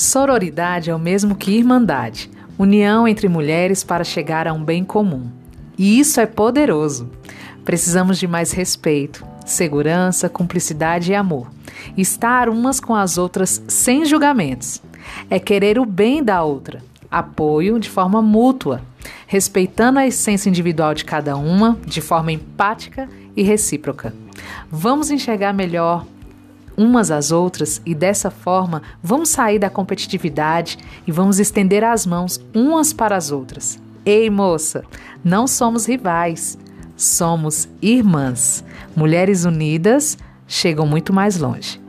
Sororidade é o mesmo que irmandade, união entre mulheres para chegar a um bem comum. E isso é poderoso. Precisamos de mais respeito, segurança, cumplicidade e amor. Estar umas com as outras sem julgamentos. É querer o bem da outra, apoio de forma mútua, respeitando a essência individual de cada uma de forma empática e recíproca. Vamos enxergar melhor umas às outras e dessa forma vamos sair da competitividade e vamos estender as mãos umas para as outras. Ei, moça, não somos rivais, somos irmãs. Mulheres unidas chegam muito mais longe.